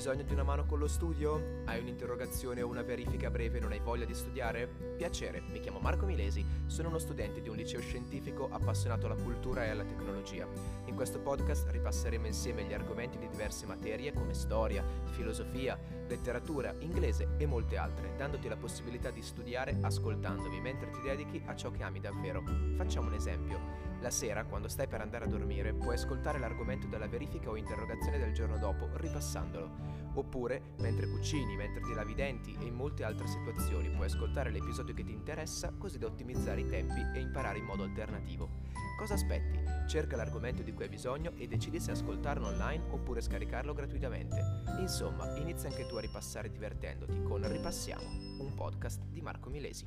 bisogno di una mano con lo studio? Hai un'interrogazione o una verifica breve e non hai voglia di studiare? Piacere, mi chiamo Marco Milesi, sono uno studente di un liceo scientifico appassionato alla cultura e alla tecnologia. In questo podcast ripasseremo insieme gli argomenti di diverse materie come storia, filosofia, letteratura, inglese e molte altre, dandoti la possibilità di studiare ascoltandomi mentre ti dedichi a ciò che ami davvero. Facciamo un esempio. La sera, quando stai per andare a dormire, puoi ascoltare l'argomento della verifica o interrogazione del giorno dopo, ripassandolo. Oppure, mentre cucini, mentre ti lavi i denti e in molte altre situazioni, puoi ascoltare l'episodio che ti interessa così da ottimizzare i tempi e imparare in modo alternativo. Cosa aspetti? Cerca l'argomento di cui hai bisogno e decidi se ascoltarlo online oppure scaricarlo gratuitamente. Insomma, inizia anche tu a ripassare divertendoti con Ripassiamo, un podcast di Marco Milesi.